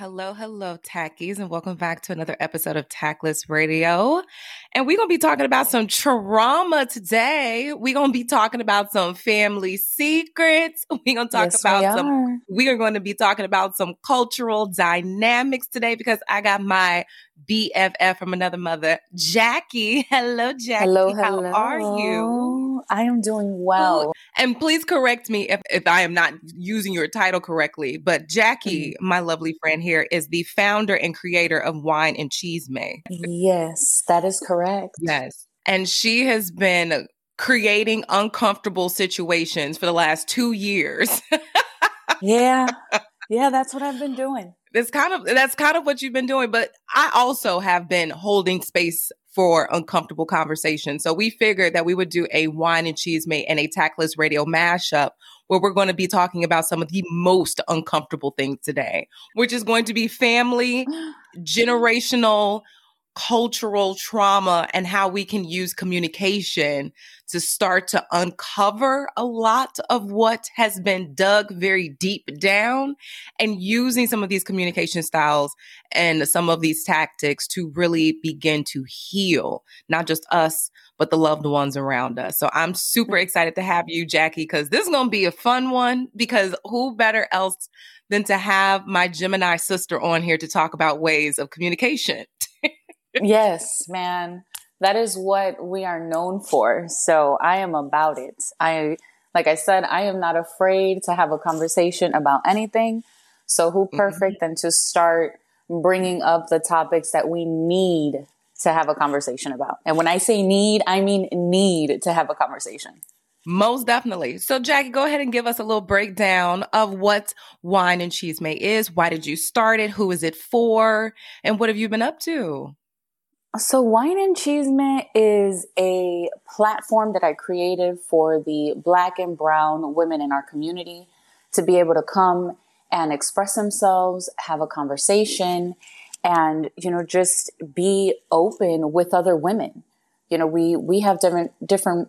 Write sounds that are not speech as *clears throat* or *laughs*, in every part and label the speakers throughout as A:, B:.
A: Hello, hello, Tackies, and welcome back to another episode of Tactless Radio. And we're going to be talking about some trauma today. We're going to be talking about some family secrets. We're going to talk
B: Yes,
A: about
B: we
A: some, we are going to be talking about some cultural dynamics today because I got my BFF from another mother, Jackie. *laughs* Hello, Jackie.
B: Hello,
A: How
B: hello.
A: are you?
B: I am doing well.
A: And please correct me if, if I am not using your title correctly, but Jackie,
B: Mm-hmm.
A: my lovely friend here, is the founder and creator of Wine and Chisme.
B: Yes, that is correct.
A: Yes. And she has been creating uncomfortable situations for the last two years. *laughs*
B: Yeah. Yeah, that's what I've been doing.
A: that's kind of that's kind of what you've been doing. But I also have been holding space for uncomfortable conversations. So we figured that we would do a wine and chisme and a tactless radio mashup where we're going to be talking about some of the most uncomfortable things today, which is going to be family, *gasps* generational, cultural trauma, and how we can use communication to start to uncover a lot of what has been dug very deep down and using some of these communication styles and some of these tactics to really begin to heal not just us but the loved ones around us. So i'm super mm-hmm. excited to have you jackie because this is going to be a fun one because who better else than to have my gemini sister on here to talk about ways of communication
B: yes, man. That is what we are known for. So I am about it. I, like I said, I am not afraid to have a conversation about anything. So who mm-hmm. perfect than to start bringing up the topics that we need to have a conversation about. And when I say need, I mean need to have a conversation.
A: Most definitely. So, Jackie, go ahead and give us a little breakdown of what Wine and Chisme is. Why did you start it? Who is it for? And what have you been up to?
B: So, Wine and Chisme is a platform that I created for the Black and Brown women in our community to be able to come and express themselves, have a conversation, and you know just be open with other women. You know, we we have different different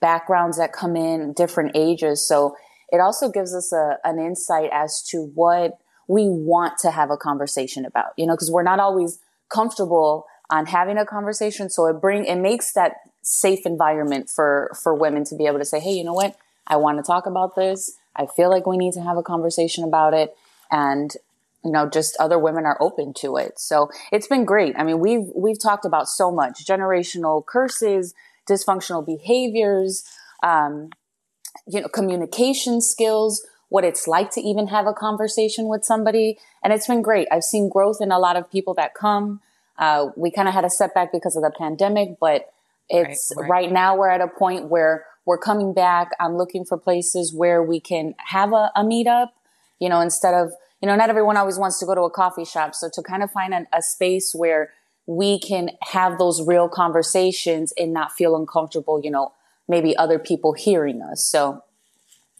B: backgrounds that come in, different ages, so it also gives us a, an insight as to what we want to have a conversation about. You know, because we're not always comfortable on having a conversation. So it bring it makes that safe environment for for women to be able to say, "Hey, you know what? I want to talk about this. I feel like we need to have a conversation about it." And you know, just other women are open to it. So it's been great. I mean, we've we've talked about so much generational curses, dysfunctional behaviors, um, you know, communication skills, what it's like to even have a conversation with somebody, and it's been great. I've seen growth in a lot of people that come. Uh, we kind of had a setback because of the pandemic, but it's
A: Right,
B: right,
A: right.
B: now we're at a point where we're coming back. I'm looking for places where we can have a, a meetup, you know, instead of, you know, not everyone always wants to go to a coffee shop. So to kind of find an, a space where we can have those real conversations and not feel uncomfortable, you know, maybe other people hearing us. So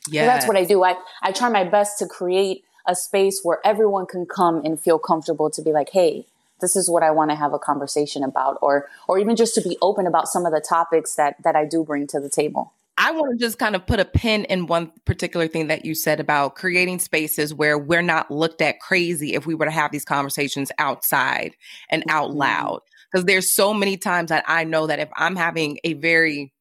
A: Yeah.
B: that's what I do. I, I try my best to create a space where everyone can come and feel comfortable to be like, hey, this is what I want to have a conversation about, or or even just to be open about some of the topics that that I do bring to the table.
A: I want to just kind of put a pin in one particular thing that you said about creating spaces where we're not looked at crazy if we were to have these conversations outside and out
B: Mhm.
A: loud. Because there's so many times that I know that if I'm having a very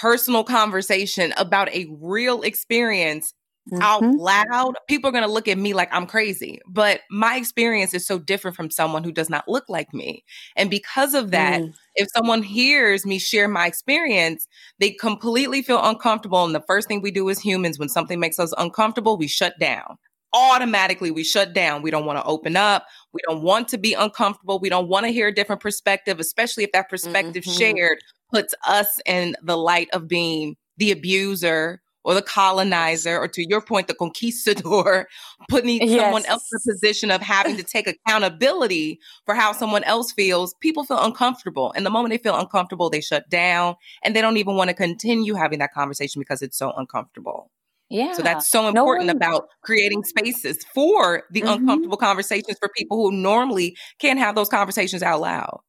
A: personal conversation about a real experience out
B: Mhm.
A: loud, people are going to look at me like I'm crazy. But my experience is so different from someone who does not look like me. And because of that,
B: Mm.
A: if someone hears me share my experience, they completely feel uncomfortable. And the first thing we do as humans, when something makes us uncomfortable, we shut down. Automatically, we shut down. We don't want to open up. We don't want to be uncomfortable. We don't want to hear a different perspective, especially if that perspective
B: Mhm.
A: shared puts us in the light of being the abuser or the colonizer, or to your point, the conquistador, *laughs* putting yes. someone else in a position of having to take accountability for how someone else feels, people feel uncomfortable. And the moment they feel uncomfortable, they shut down and they don't even want to continue having that conversation because it's so uncomfortable.
B: Yeah.
A: So that's so important no about creating spaces for the mm-hmm. uncomfortable conversations for people who normally can't have those conversations out loud.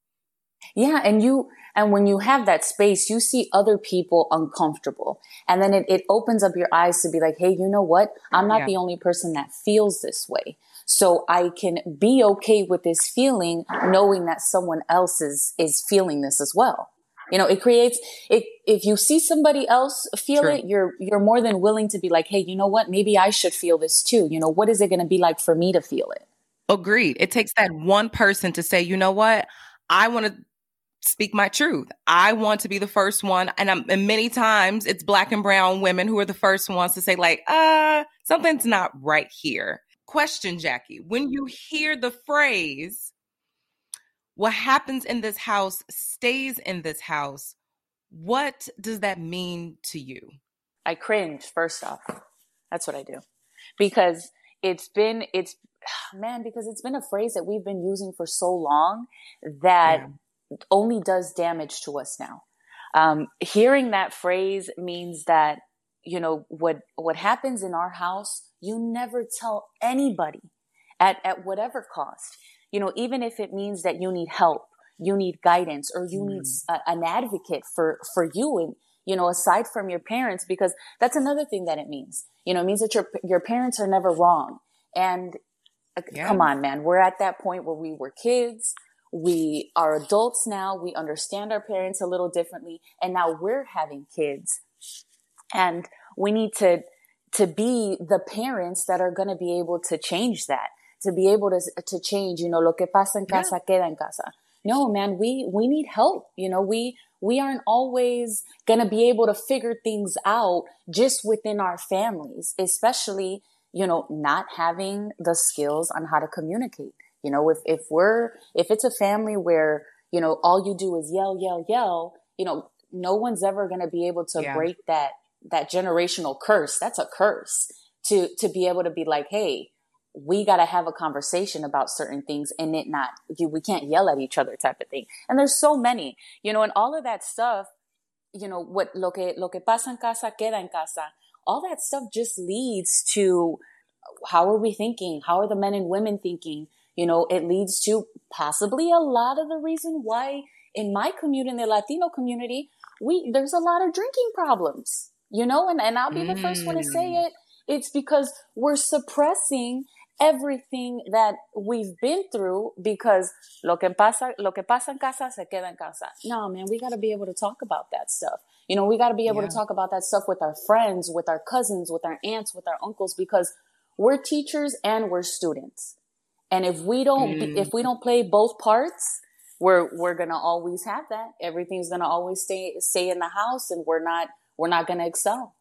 B: Yeah. And you, and when you have that space, you see other people uncomfortable. And then it, it opens up your eyes to be like, hey, you know what? I'm not yeah. the only person that feels this way. So I can be okay with this feeling knowing that someone else is, is feeling this as well. You know, it creates it if you see somebody else feel True. it, you're you're more than willing to be like, "Hey, you know what? Maybe I should feel this too." You know, what is it going to be like for me to feel it?
A: Agreed. It takes that one person to say, "You know what? I want to speak my truth. I want to be the first one. And, I'm, and many times it's black and brown women who are the first ones to say like, uh, something's not right here. Question, Jackie, when you hear the phrase, what happens in this house stays in this house, what does that mean to you?
B: I cringe first off. That's what I do. Because it's been, it's, *sighs* man, because it's been a phrase that we've been using for so long that yeah only does damage to us now. Um, hearing that phrase means that you know what what happens in our house. You never tell anybody at at whatever cost. You know, even if it means that you need help, you need guidance, or you mm. need a, an advocate for for you and you know aside from your parents because that's another thing that it means you know it means that your your parents are never wrong and uh, yeah. come on man we're at that point where we were kids we are adults now. We understand our parents a little differently. And now we're having kids. And we need to, to be the parents that are going to be able to change that, to be able to, to change, you know, lo que pasa en casa, yeah. queda en casa. No, man, we, we need help. You know, we, we aren't always going to be able to figure things out just within our families, especially, you know, not having the skills on how to communicate. You know, if, if we're, if it's a family where, you know, all you do is yell, yell, yell, you know, no one's ever going to be able to yeah. break that, that generational curse. That's a curse to, to be able to be like, Hey, we got to have a conversation about certain things and it not, you, we can't yell at each other type of thing. And there's so many, you know, and all of that stuff, you know, what lo que, lo que pasa en casa queda en casa. All that stuff just leads to how are we thinking? How are the men and women thinking? You know, it leads to possibly a lot of the reason why in my community, in the Latino community, we, there's a lot of drinking problems, you know, and, and I'll be mm. the first one to say mm. it. It's because we're suppressing everything that we've been through because lo que pasa, lo que pasa en casa se queda en casa. No, man, we got to be able to talk about that stuff. You know, we got to be able yeah. to talk about that stuff with our friends, with our cousins, with our aunts, with our uncles, because we're teachers and we're students. And if we don't, mm. if we don't play both parts, we're, we're going to always have that. Everything's going to always stay, stay in the house and we're not, we're not going to excel.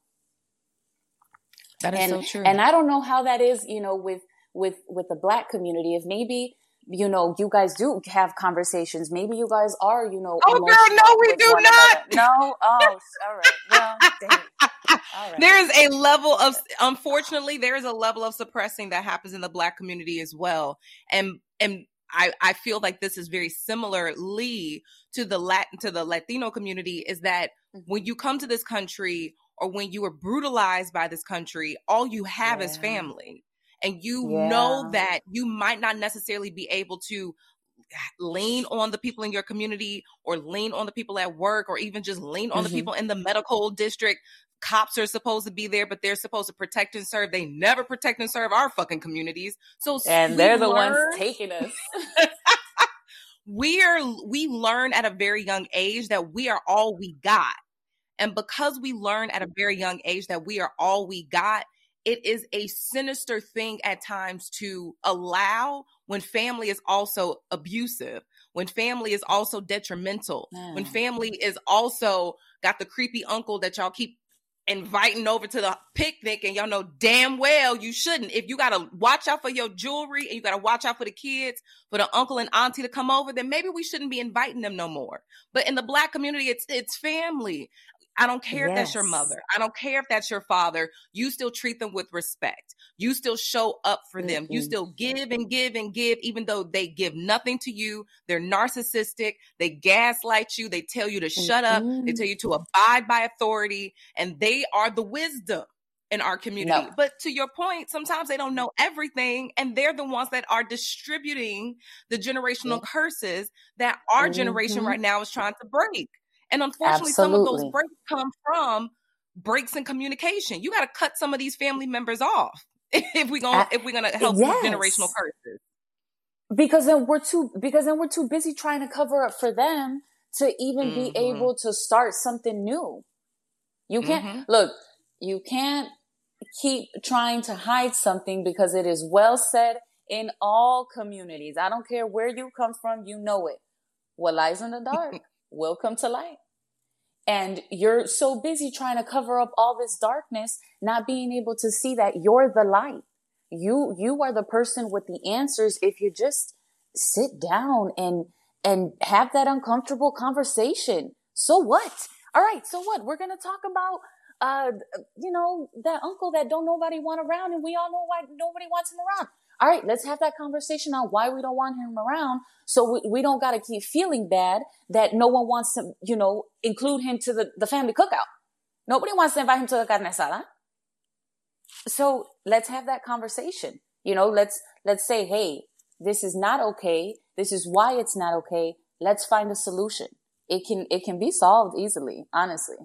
A: That is
B: and,
A: so true.
B: And I don't know how that is, you know, with, with, with the black community. If maybe, you know, you guys do have conversations. Maybe you guys are, you know.
A: Oh, girl, no, we do not.
B: Another. No. Oh, all right. Well, dang.
A: There is a level of, unfortunately, there is a level of suppressing that happens in the black community as well. And, and I, I feel like this is very similarly to the Latin, to the Latino community is that mm-hmm. when you come to this country or when you are brutalized by this country, all you have yeah. is family. And you yeah. know that you might not necessarily be able to lean on the people in your community or lean on the people at work or even just lean on mm-hmm. the people in the medical district cops are supposed to be there, but they're supposed to protect and serve. They never protect and serve our fucking communities. So
B: and they're the learn, ones taking us. *laughs*
A: we are we learn at a very young age that we are all we got. And because we learn at a very young age that we are all we got, it is a sinister thing at times to allow when family is also abusive, when family is also detrimental, mm. when family is also got the creepy uncle that y'all keep inviting over to the picnic and y'all know damn well you shouldn't. If you gotta watch out for your jewelry and you gotta watch out for the kids, for the uncle and auntie to come over, then maybe we shouldn't be inviting them no more. But in the black community, it's it's family. I don't care yes. if that's your mother. I don't care if that's your father. You still treat them with respect. You still show up for them. Mm-hmm. You still give and give and give, even though they give nothing to you. They're narcissistic. They gaslight you. They tell you to shut mm-hmm. up. They tell you to abide by authority. And they are the wisdom in our community. No. But to your point, sometimes they don't know everything, and they're the ones that are distributing the generational curses that our mm-hmm. generation right now is trying to break. And unfortunately, Absolutely. some of those breaks come from breaks in communication. You got to cut some of these family members off *laughs* if we're going if we're gonna help yes. generational curses.
B: Because then we're too because then we're too busy trying to cover up for them to even mm-hmm. be able to start something new. You can't mm-hmm. look. You can't keep trying to hide something because it is well said in all communities. I don't care where you come from, you know it. What lies in the dark *laughs* will come to light. And you're so busy trying to cover up all this darkness, not being able to see that you're the light. You, you are the person with the answers if you just sit down and, and have that uncomfortable conversation. So what? All right. So what? We're going to talk about uh, you know, that uncle that don't nobody want around and we all know why nobody wants him around. All right, let's have that conversation on why we don't want him around. So we, we don't got to keep feeling bad that no one wants to, you know, include him to the, the family cookout. Nobody wants to invite him to the carne asada. So let's have that conversation. You know, let's, let's say, Hey, this is not okay. This is why it's not okay. Let's find a solution. It can, it can be solved easily, honestly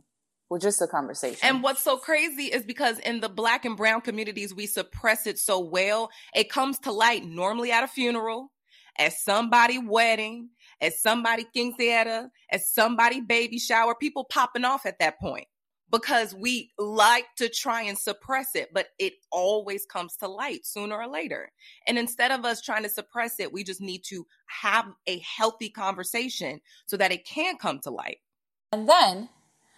B: with just a conversation.
A: And what's so crazy is because in the black and brown communities, we suppress it so well. It comes to light normally at a funeral, at somebody wedding, at somebody quinceañera, at somebody baby shower, people popping off at that point because we like to try and suppress it, but it always comes to light sooner or later. And instead of us trying to suppress it, we just need to have a healthy conversation so that it can come to light.
B: And then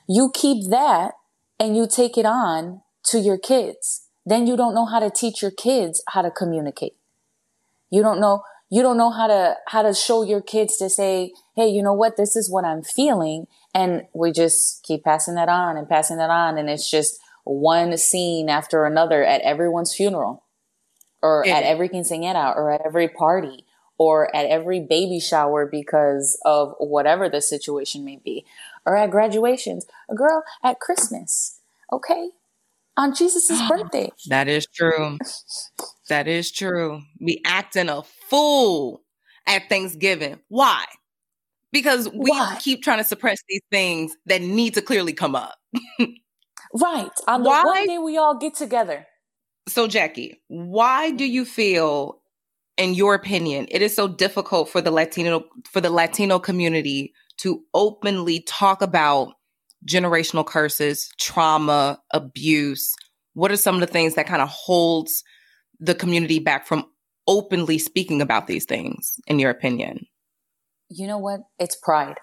B: you keep that and you take it on to your kids. Then you don't know how to teach your kids how to communicate. You don't know, you don't know how to, how to show your kids to say, Hey, you know what? This is what I'm feeling. And we just keep passing that on and passing that on. And it's just one scene after another at everyone's funeral or at every quinceañera or at every party or at every baby shower because of whatever the situation may be or at graduations, a girl at Christmas, okay? On Jesus' *gasps* birthday.
A: That is true. That is true. We acting a fool at Thanksgiving. Why? Because we Why? keep trying to suppress these things that need to clearly come up. *laughs*
B: right. On the why? one day we all get together.
A: So, Jackie, why do you feel, in your opinion, it is so difficult for the Latino for the Latino community to openly talk about generational curses, trauma, abuse? What are some of the things that kind of holds the community back from openly speaking about these things, in your opinion?
B: You know what? It's pride.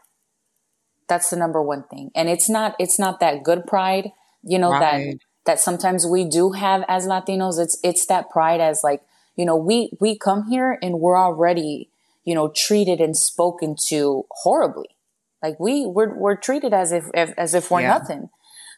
B: That's the number one thing. And it's not it's not that good pride, you know, right. that that sometimes we do have as Latinos. It's it's that pride as like, you know, we we come here and we're already, you know, treated and spoken to horribly. Like we we're we're treated as if, if as if we're yeah. nothing.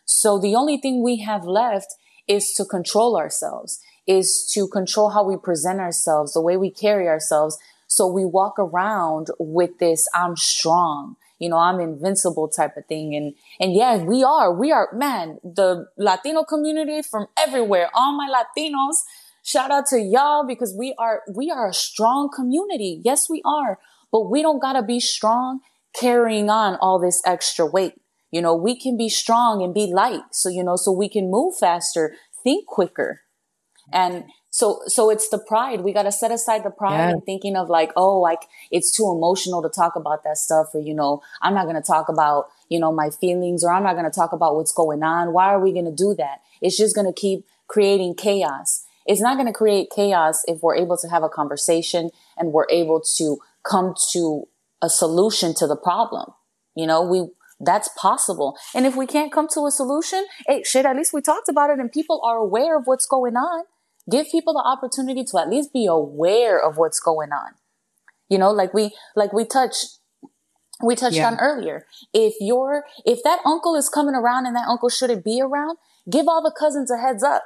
B: So the only thing we have left is to control ourselves, is to control how we present ourselves, the way we carry ourselves. So we walk around with this I'm strong, you know, I'm invincible type of thing. And and yeah, we are. We are man, the Latino community from everywhere, all my Latinos, shout out to y'all because we are we are a strong community. Yes, we are. But we don't gotta be strong carrying on all this extra weight. You know, we can be strong and be light. So, you know, so we can move faster, think quicker. And so, so it's the pride. We got to set aside the pride yeah. and thinking of like, oh, like it's too emotional to talk about that stuff. Or, you know, I'm not going to talk about, you know, my feelings or I'm not going to talk about what's going on. Why are we going to do that? It's just going to keep creating chaos. It's not going to create chaos if we're able to have a conversation and we're able to come to a solution to the problem. You know, we, that's possible. And if we can't come to a solution, hey, shit, at least we talked about it and people are aware of what's going on. Give people the opportunity to at least be aware of what's going on. You know, like we, like we touched, we touched yeah. on earlier. If you're, if that uncle is coming around and that uncle shouldn't be around, give all the cousins a heads up.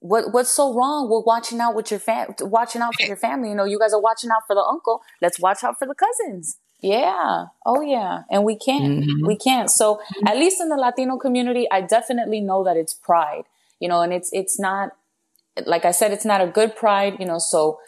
B: What, what's so wrong with watching out with your fam, watching out for your family? You know, you guys are watching out for the uncle. Let's watch out for the cousins. Yeah. Oh yeah. And we can't. Mm-hmm. We can't. So at least in the Latino community, I definitely know that it's pride. You know, and it's it's not like I said, it's not a good pride, you know, so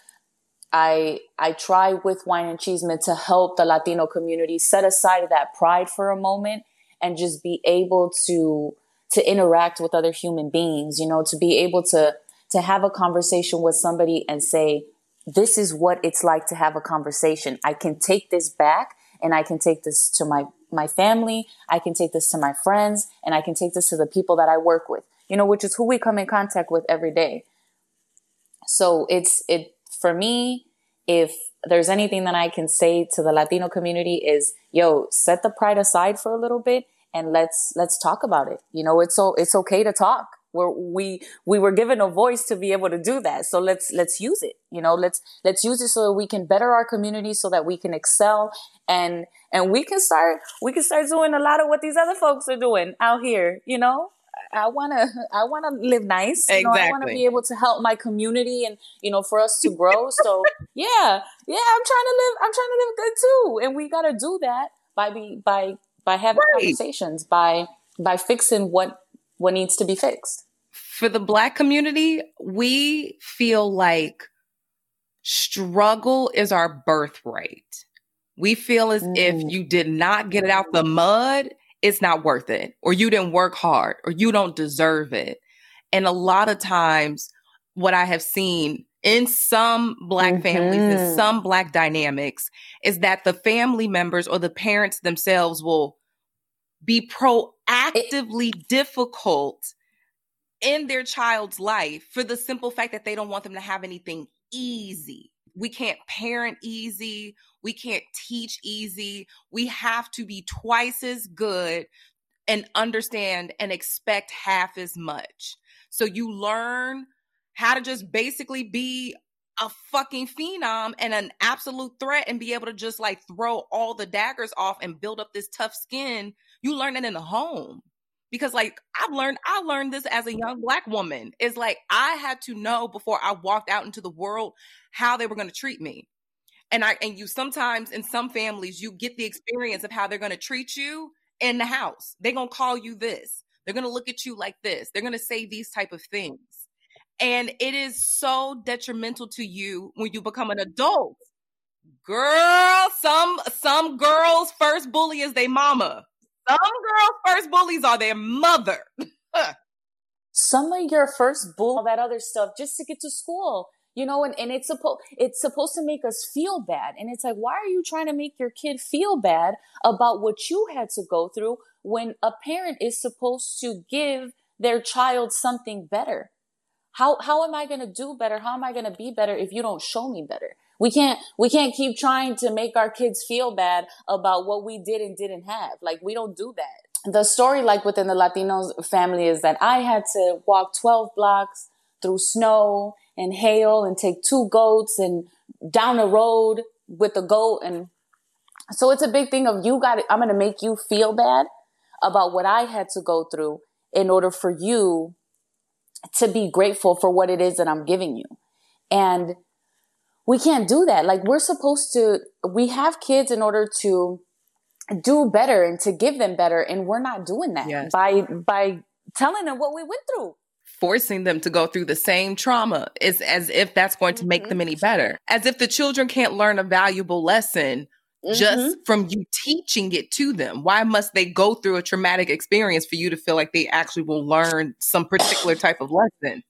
B: I I try with wine and chisme to help the Latino community set aside that pride for a moment and just be able to to interact with other human beings, you know, to be able to to have a conversation with somebody and say, this is what it's like to have a conversation. I can take this back and I can take this to my my family, I can take this to my friends, and I can take this to the people that I work with. You know, which is who we come in contact with every day. So it's it for me, if there's anything that I can say to the Latino community is, yo, set the pride aside for a little bit and let's let's talk about it. You know, it's so it's okay to talk. We're, we we were given a voice to be able to do that. So let's let's use it. You know, let's let's use it so that we can better our community, so that we can excel and and we can start we can start doing a lot of what these other folks are doing out here. You know, I want to I want to live nice. Exactly. You know, I want to be able to help my community and you know for us to grow. *laughs* so yeah, yeah, I'm trying to live. I'm trying to live good too, and we got to do that by be by by having right. conversations by by fixing what what needs to be fixed.
A: For the black community, we feel like struggle is our birthright. We feel as mm. if you did not get it out the mud, it's not worth it, or you didn't work hard, or you don't deserve it. And a lot of times, what I have seen in some black mm-hmm. families and mm-hmm. some black dynamics is that the family members or the parents themselves will be proactively it- difficult in their child's life for the simple fact that they don't want them to have anything easy. We can't parent easy. We can't teach easy. We have to be twice as good and understand and expect half as much. So you learn how to just basically be a fucking phenom and an absolute threat and be able to just like throw all the daggers off and build up this tough skin. You learn it in the home. Because like I've learned I learned this as a young black woman. Is like I had to know before I walked out into the world how they were going to treat me and I and you sometimes in some families you get the experience of how they're going to treat you in the house. They're going to call you this. They're going to look at you like this. They're going to say these type of things. And it is so detrimental to you when you become an adult. Girl, some some girls first bully is their mama. Some girls first bullies are their mother. *laughs*
B: some of your first bull, all that other stuff, just to get to school you know, and, and it's supposed, it's supposed to make us feel bad. And it's like, why are you trying to make your kid feel bad about what you had to go through when a parent is supposed to give their child something better? How, how am I going to do better? How am I going to be better if you don't show me better? We can't, we can't keep trying to make our kids feel bad about what we did and didn't have. Like we don't do that. The story, like within the Latinos family is that I had to walk 12 blocks through snow and hail and take two goats and down a road with a goat. And so it's a big thing of you got. I'm going to make you feel bad about what I had to go through in order for you to be grateful for what it is that I'm giving you. And we can't do that. Like we're supposed to, we have kids in order to do better and to give them better. And we're not doing that yes. by, by telling them what we went through
A: forcing them to go through the same trauma is as if that's going to make mm-hmm. them any better. As if the children can't learn a valuable lesson mm-hmm. just from you teaching it to them. Why must they go through a traumatic experience for you to feel like they actually will learn some particular type of lesson?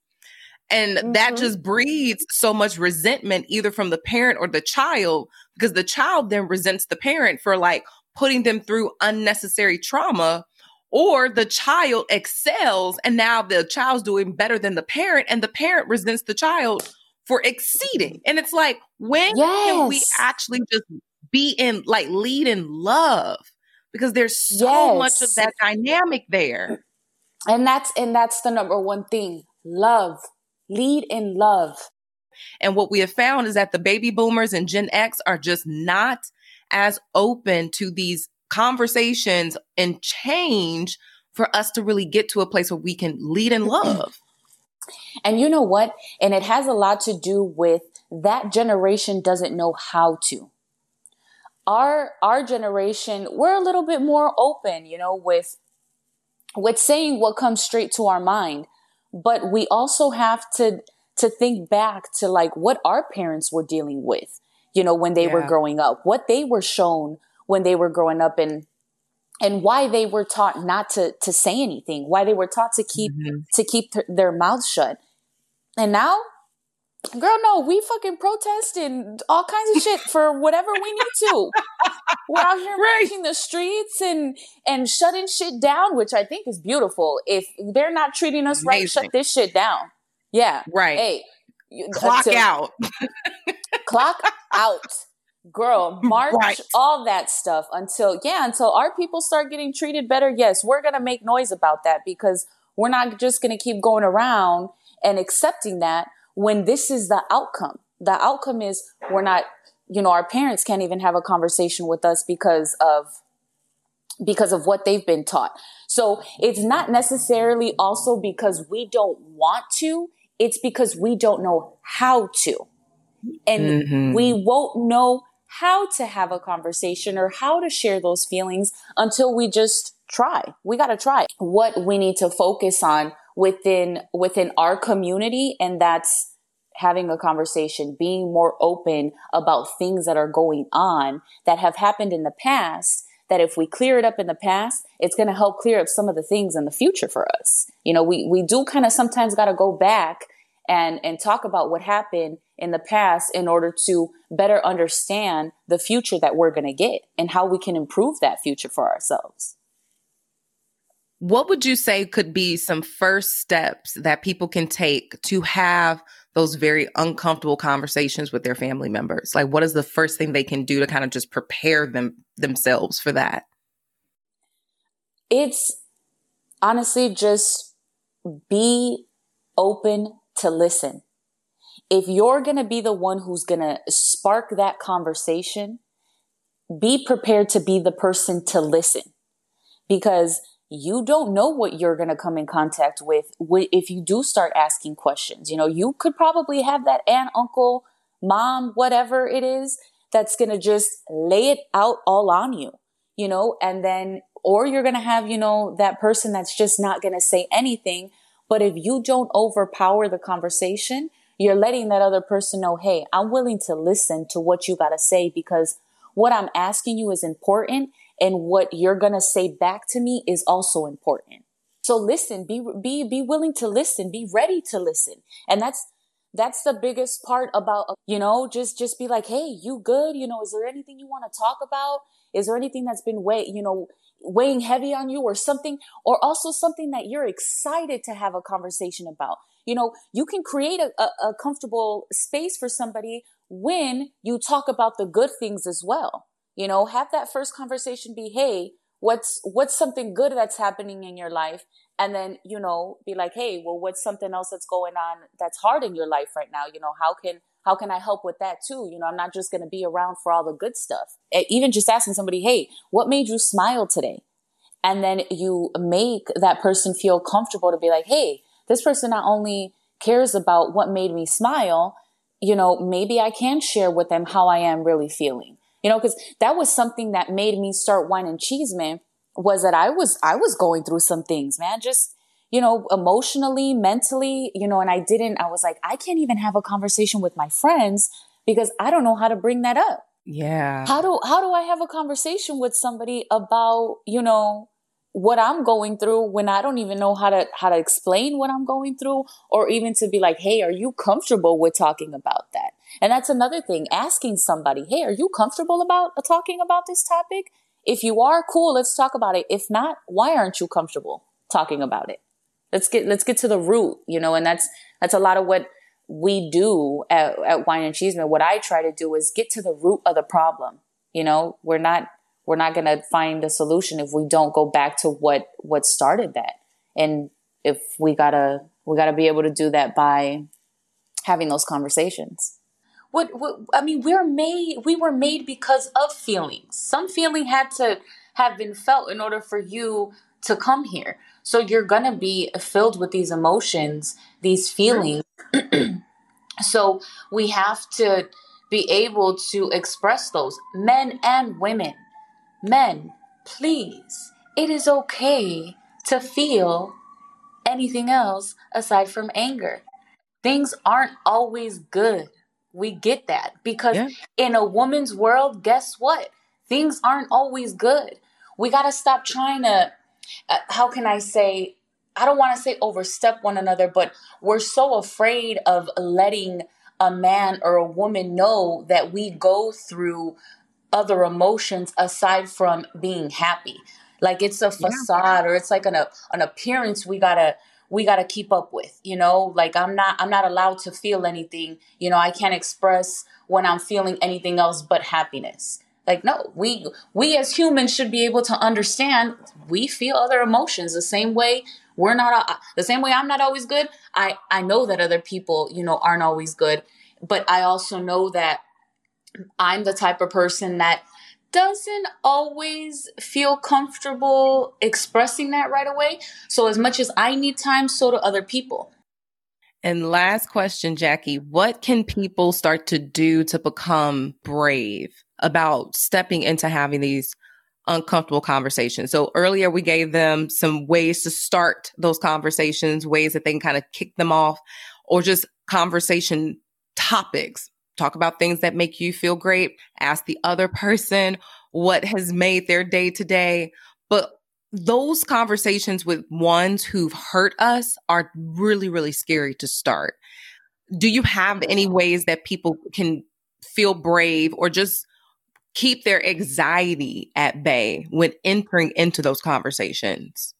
A: And mm-hmm. that just breeds so much resentment either from the parent or the child because the child then resents the parent for like putting them through unnecessary trauma or the child excels and now the child's doing better than the parent and the parent resents the child for exceeding and it's like when yes. can we actually just be in like lead in love because there's so yes. much of that dynamic there
B: and that's and that's the number one thing love lead in love
A: and what we have found is that the baby boomers and gen x are just not as open to these conversations and change for us to really get to a place where we can lead in mm-hmm. love.
B: And you know what? And it has a lot to do with that generation doesn't know how to. Our our generation, we're a little bit more open, you know, with with saying what comes straight to our mind. But we also have to to think back to like what our parents were dealing with, you know, when they yeah. were growing up, what they were shown when they were growing up and and why they were taught not to to say anything, why they were taught to keep mm-hmm. to keep th- their mouths shut. And now, girl, no, we fucking protest and all kinds of shit for whatever we need to. we're out here right. marching the streets and and shutting shit down, which I think is beautiful. If they're not treating us Amazing. right, shut this shit down. Yeah,
A: right.
B: Hey, uh,
A: clock until, out. *laughs*
B: clock out girl *laughs* march right. all that stuff until yeah until our people start getting treated better yes we're gonna make noise about that because we're not just gonna keep going around and accepting that when this is the outcome the outcome is we're not you know our parents can't even have a conversation with us because of because of what they've been taught so it's not necessarily also because we don't want to it's because we don't know how to and mm-hmm. we won't know how to have a conversation or how to share those feelings until we just try. We got to try what we need to focus on within, within our community. And that's having a conversation, being more open about things that are going on that have happened in the past. That if we clear it up in the past, it's going to help clear up some of the things in the future for us. You know, we, we do kind of sometimes got to go back and, and talk about what happened in the past in order to better understand the future that we're going to get and how we can improve that future for ourselves.
A: What would you say could be some first steps that people can take to have those very uncomfortable conversations with their family members? Like what is the first thing they can do to kind of just prepare them themselves for that?
B: It's honestly just be open to listen. If you're going to be the one who's going to spark that conversation, be prepared to be the person to listen because you don't know what you're going to come in contact with if you do start asking questions. You know, you could probably have that aunt, uncle, mom, whatever it is that's going to just lay it out all on you, you know, and then, or you're going to have, you know, that person that's just not going to say anything but if you don't overpower the conversation, you're letting that other person know, hey, I'm willing to listen to what you got to say because what I'm asking you is important and what you're going to say back to me is also important. So listen, be, be, be willing to listen, be ready to listen. And that's, that's the biggest part about, you know, just, just be like, Hey, you good? You know, is there anything you want to talk about? Is there anything that's been way, you know, weighing heavy on you or something, or also something that you're excited to have a conversation about. You know, you can create a, a, a comfortable space for somebody when you talk about the good things as well. You know, have that first conversation be, Hey, what's, what's something good that's happening in your life? And then, you know, be like, Hey, well, what's something else that's going on that's hard in your life right now? You know, how can, how can I help with that too? You know, I'm not just going to be around for all the good stuff. Even just asking somebody, Hey, what made you smile today? And then you make that person feel comfortable to be like, Hey, this person not only cares about what made me smile, you know, maybe I can share with them how I am really feeling. You know, because that was something that made me start wine and chisme, was that I was I was going through some things, man. Just you know, emotionally, mentally, you know, and I didn't, I was like, I can't even have a conversation with my friends because I don't know how to bring that up.
A: Yeah.
B: How do, how do I have a conversation with somebody about, you know, what I'm going through when I don't even know how to, how to explain what I'm going through or even to be like, Hey, are you comfortable with talking about that? And that's another thing, asking somebody, Hey, are you comfortable about uh, talking about this topic? If you are, cool, let's talk about it. If not, why aren't you comfortable talking about it? Let's get let's get to the root, you know, and that's that's a lot of what we do at, at Wine and Chisme. What I try to do is get to the root of the problem. You know, we're not we're not going to find a solution if we don't go back to what what started that. And if we gotta we gotta be able to do that by having those conversations. What, what I mean, we're made we were made because of feelings. Some feeling had to have been felt in order for you to come here. So you're going to be filled with these emotions, these feelings. *clears throat* so we have to be able to express those, men and women. Men, please, it is okay to feel anything else aside from anger. Things aren't always good. We get that because yeah. in a woman's world, guess what? Things aren't always good. We got to stop trying to, uh, how can I say, I don't want to say overstep one another, but we're so afraid of letting a man or a woman know that we go through other emotions aside from being happy. Like it's a facade yeah. or it's like an, a, an appearance we gotta we got to keep up with you know? Like i'm not i'm not allowed to feel anything you know? I can't express when i'm feeling anything else but happiness. Like no we we as humans should be able to understand we feel other emotions. The same way we're not uh, the same way i'm not always good i i know that other people you know aren't always good. But i also know that i'm the type of person that doesn't always feel comfortable expressing that right away. So, as much as I need time, so do other people.
A: And last question, Jackie what can people start to do to become brave about stepping into having these uncomfortable conversations? So, earlier we gave them some ways to start those conversations, ways that they can kind of kick them off, or just conversation topics talk about things that make you feel great, ask the other person what has made their day today. But those conversations with ones who've hurt us are really, really scary to start. Do you have any ways that people can feel brave or just keep their anxiety at bay when entering into those conversations?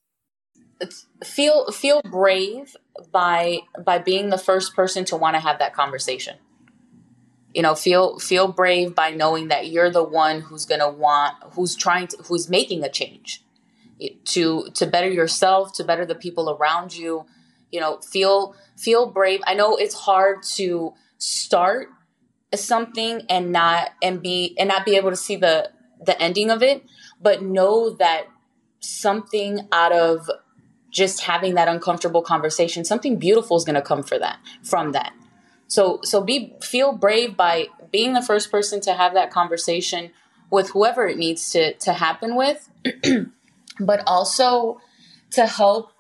B: Feel feel brave by by being the first person to want to have that conversation you know feel feel brave by knowing that you're the one who's going to want who's trying to who's making a change. To to better yourself to better the people around you you know feel feel brave. I know it's hard to start something and not and be and not be able to see the the ending of it but know that something out of just having that uncomfortable conversation something beautiful is going to come for that from that so so be feel brave by being the first person to have that conversation with whoever it needs to to happen with, *clears throat* but also to help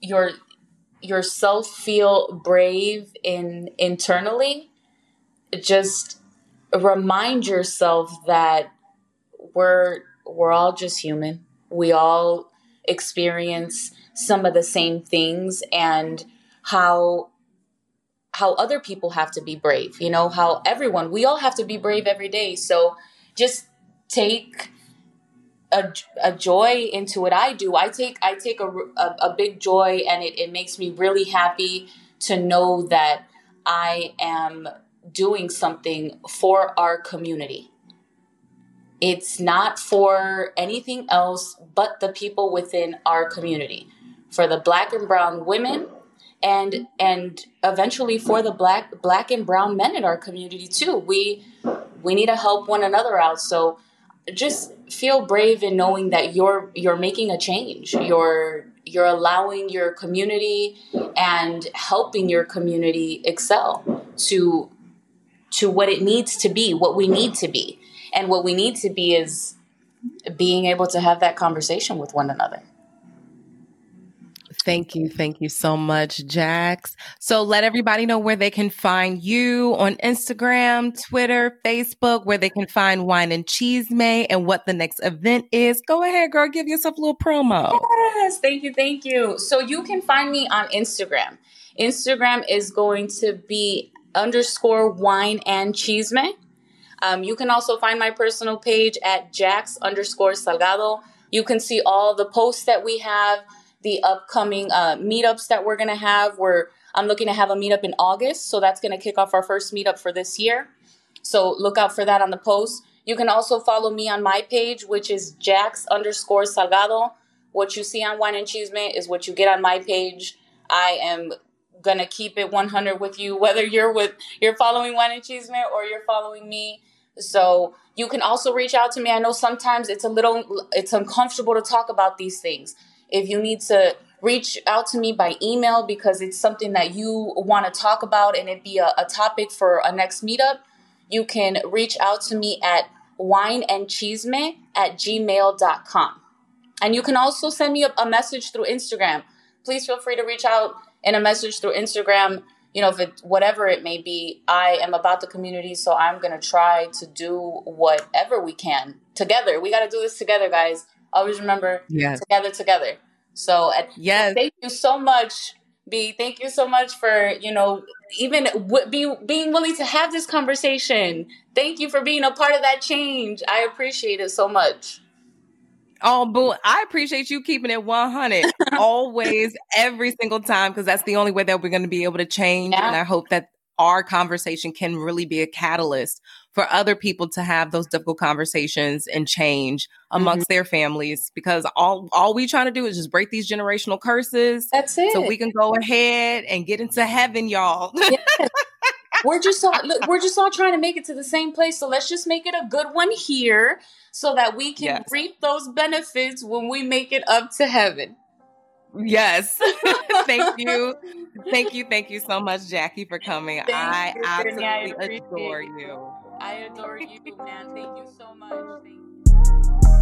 B: your yourself feel brave in internally. Just remind yourself that we're we're all just human. We all experience some of the same things and how how other people have to be brave, you know, how everyone, we all have to be brave every day. So just take a, a joy into what I do. I take I take a, a, a big joy and it, it makes me really happy to know that I am doing something for our community. It's not for anything else but the people within our community. For the black and brown women, and and eventually for the black black and brown men in our community too. We we need to help one another out. So just feel brave in knowing that you're you're making a change. You're you're allowing your community and helping your community excel to to what it needs to be what we need to be. And what we need to be is being able to have that conversation with one another
A: Thank you. Thank you so much, Jax. So let everybody know where they can find you on Instagram, Twitter, Facebook, where they can find Wine and Chisme and what the next event is. Go ahead, girl. Give yourself a little promo.
B: Yes. Thank you. Thank you. So you can find me on Instagram. Instagram is going to be underscore wine and chisme. Um, you can also find my personal page at Jax underscore Salgado. You can see all the posts that we have the upcoming uh, meetups that we're going to have. We're I'm looking to have a meetup in August, so that's going to kick off our first meetup for this year. So look out for that on the post. You can also follow me on my page, which is Jax underscore Salgado. What you see on Wine and Cheese is what you get on my page. I am gonna keep it 100 with you, whether you're with you're following Wine and Chisme or you're following me. So you can also reach out to me. I know sometimes it's a little it's uncomfortable to talk about these things. If you need to reach out to me by email because it's something that you want to talk about and it be a, a topic for a next meetup, you can reach out to me at wineandchisme at gmail.com. And you can also send me a, a message through Instagram. Please feel free to reach out in a message through Instagram. You know, if it whatever it may be, I am about the community, so I'm gonna try to do whatever we can together. We got to do this together, guys. Always remember, yes. together, together. So, at, yes, thank you so much, B. Thank you so much for you know even w- be, being willing to have this conversation. Thank you for being a part of that change. I appreciate it so much.
A: Oh, boo. I appreciate you keeping it 100 *laughs* always, every single time, because that's the only way that we're going to be able to change. Yeah. And I hope that our conversation can really be a catalyst for other people to have those difficult conversations and change amongst mm-hmm. their families because all all we trying to do is just break these generational curses
B: that's it
A: so we can go ahead and get into heaven y'all *laughs* yes.
B: we're just all look, we're just all trying to make it to the same place so let's just make it a good one here so that we can yes. reap those benefits when we make it up to heaven
A: Yes. *laughs* thank *laughs* you. Thank you. Thank you so much, Jackie, for coming. Thank I you, absolutely I adore you.
B: I adore you, man. Thank you so much. Thank you.